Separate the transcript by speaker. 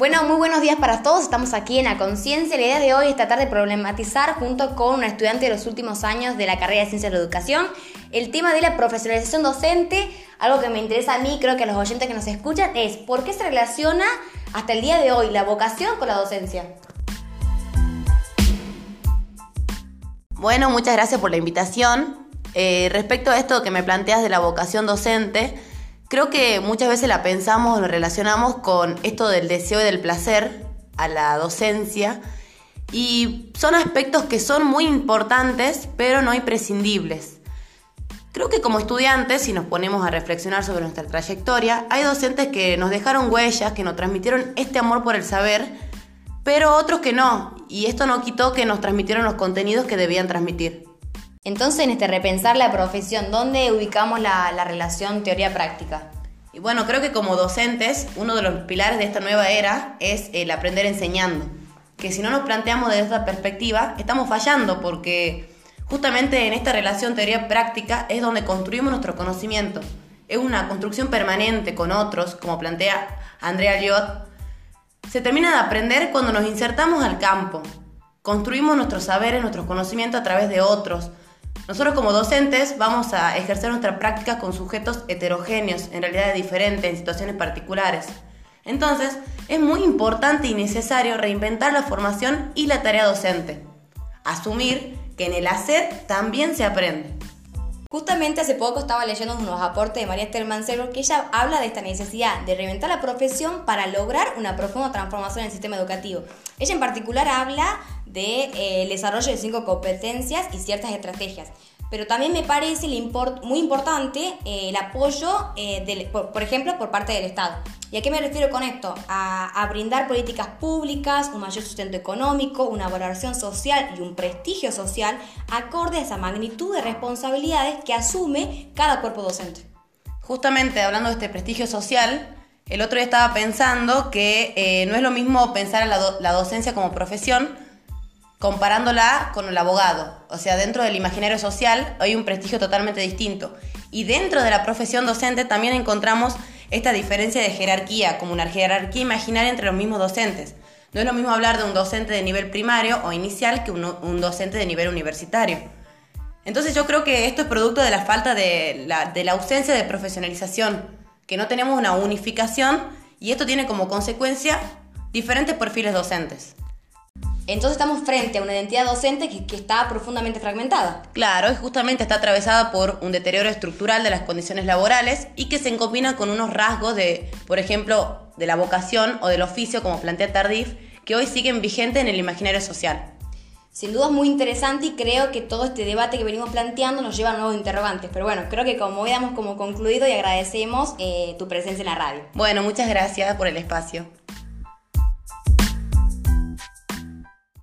Speaker 1: Bueno, muy buenos días para todos. Estamos aquí en La Conciencia. La idea de hoy es tratar de problematizar junto con una estudiante de los últimos años de la carrera de Ciencias de la Educación el tema de la profesionalización docente. Algo que me interesa a mí, creo que a los oyentes que nos escuchan, es por qué se relaciona hasta el día de hoy la vocación con la docencia.
Speaker 2: Bueno, muchas gracias por la invitación. Eh, respecto a esto que me planteas de la vocación docente, Creo que muchas veces la pensamos, lo relacionamos con esto del deseo y del placer a la docencia y son aspectos que son muy importantes pero no imprescindibles. Creo que como estudiantes, si nos ponemos a reflexionar sobre nuestra trayectoria, hay docentes que nos dejaron huellas, que nos transmitieron este amor por el saber, pero otros que no, y esto no quitó que nos transmitieron los contenidos que debían transmitir.
Speaker 1: Entonces, en este repensar la profesión, ¿dónde ubicamos la, relación teoría-práctica?
Speaker 2: Y bueno, creo que como docentes, uno de los pilares de esta nueva era es el aprender enseñando. Que si no nos planteamos desde esta perspectiva, estamos fallando porque justamente en esta relación teoría-práctica es donde construimos nuestro conocimiento. Es una construcción permanente con otros, como plantea Andrea Liot. Se termina de aprender cuando nos insertamos al campo. Construimos nuestros saberes, nuestros conocimientos a través de otros, nosotros como docentes vamos a ejercer nuestra práctica con sujetos heterogéneos, en realidad diferentes, en situaciones particulares. Entonces, es muy importante y necesario reinventar la formación y la tarea docente. Asumir que en el hacer también se aprende.
Speaker 1: Justamente hace poco estaba leyendo unos aportes de María Esther Mancero que ella habla de esta necesidad de reinventar la profesión para lograr una profunda transformación en el sistema educativo. Ella en particular habla del de, eh, desarrollo de cinco competencias y ciertas estrategias. Pero también me parece muy importante eh, el apoyo, eh, por, ejemplo, por parte del Estado. ¿Y a qué me refiero con esto? A, brindar políticas públicas, un mayor sustento económico, una valoración social y un prestigio social acorde a esa magnitud de responsabilidades que asume cada cuerpo docente.
Speaker 2: Justamente hablando de este prestigio social, el otro día estaba pensando que no es lo mismo pensar en la docencia como profesión, comparándola con el abogado. O sea, dentro del imaginario social hay un prestigio totalmente distinto. Y dentro de la profesión docente también encontramos esta diferencia de jerarquía, como una jerarquía imaginaria entre los mismos docentes. No es lo mismo hablar de un docente de nivel primario o inicial que un, docente de nivel universitario. Entonces yo creo que esto es producto de la falta de la ausencia de profesionalización, que no tenemos una unificación y esto tiene como consecuencia diferentes perfiles docentes.
Speaker 1: Entonces estamos frente a una identidad docente que, está profundamente fragmentada.
Speaker 2: Claro, y justamente está atravesada por un deterioro estructural de las condiciones laborales y que se combina con unos rasgos de, por ejemplo, de la vocación o del oficio, como plantea Tardif, que hoy siguen vigentes en el imaginario social.
Speaker 1: Sin duda es muy interesante y creo que todo este debate que venimos planteando nos lleva a nuevos interrogantes. Pero bueno, creo que como hoy damos como concluido y agradecemos eh, tu presencia en la radio.
Speaker 2: Bueno, muchas gracias por el espacio.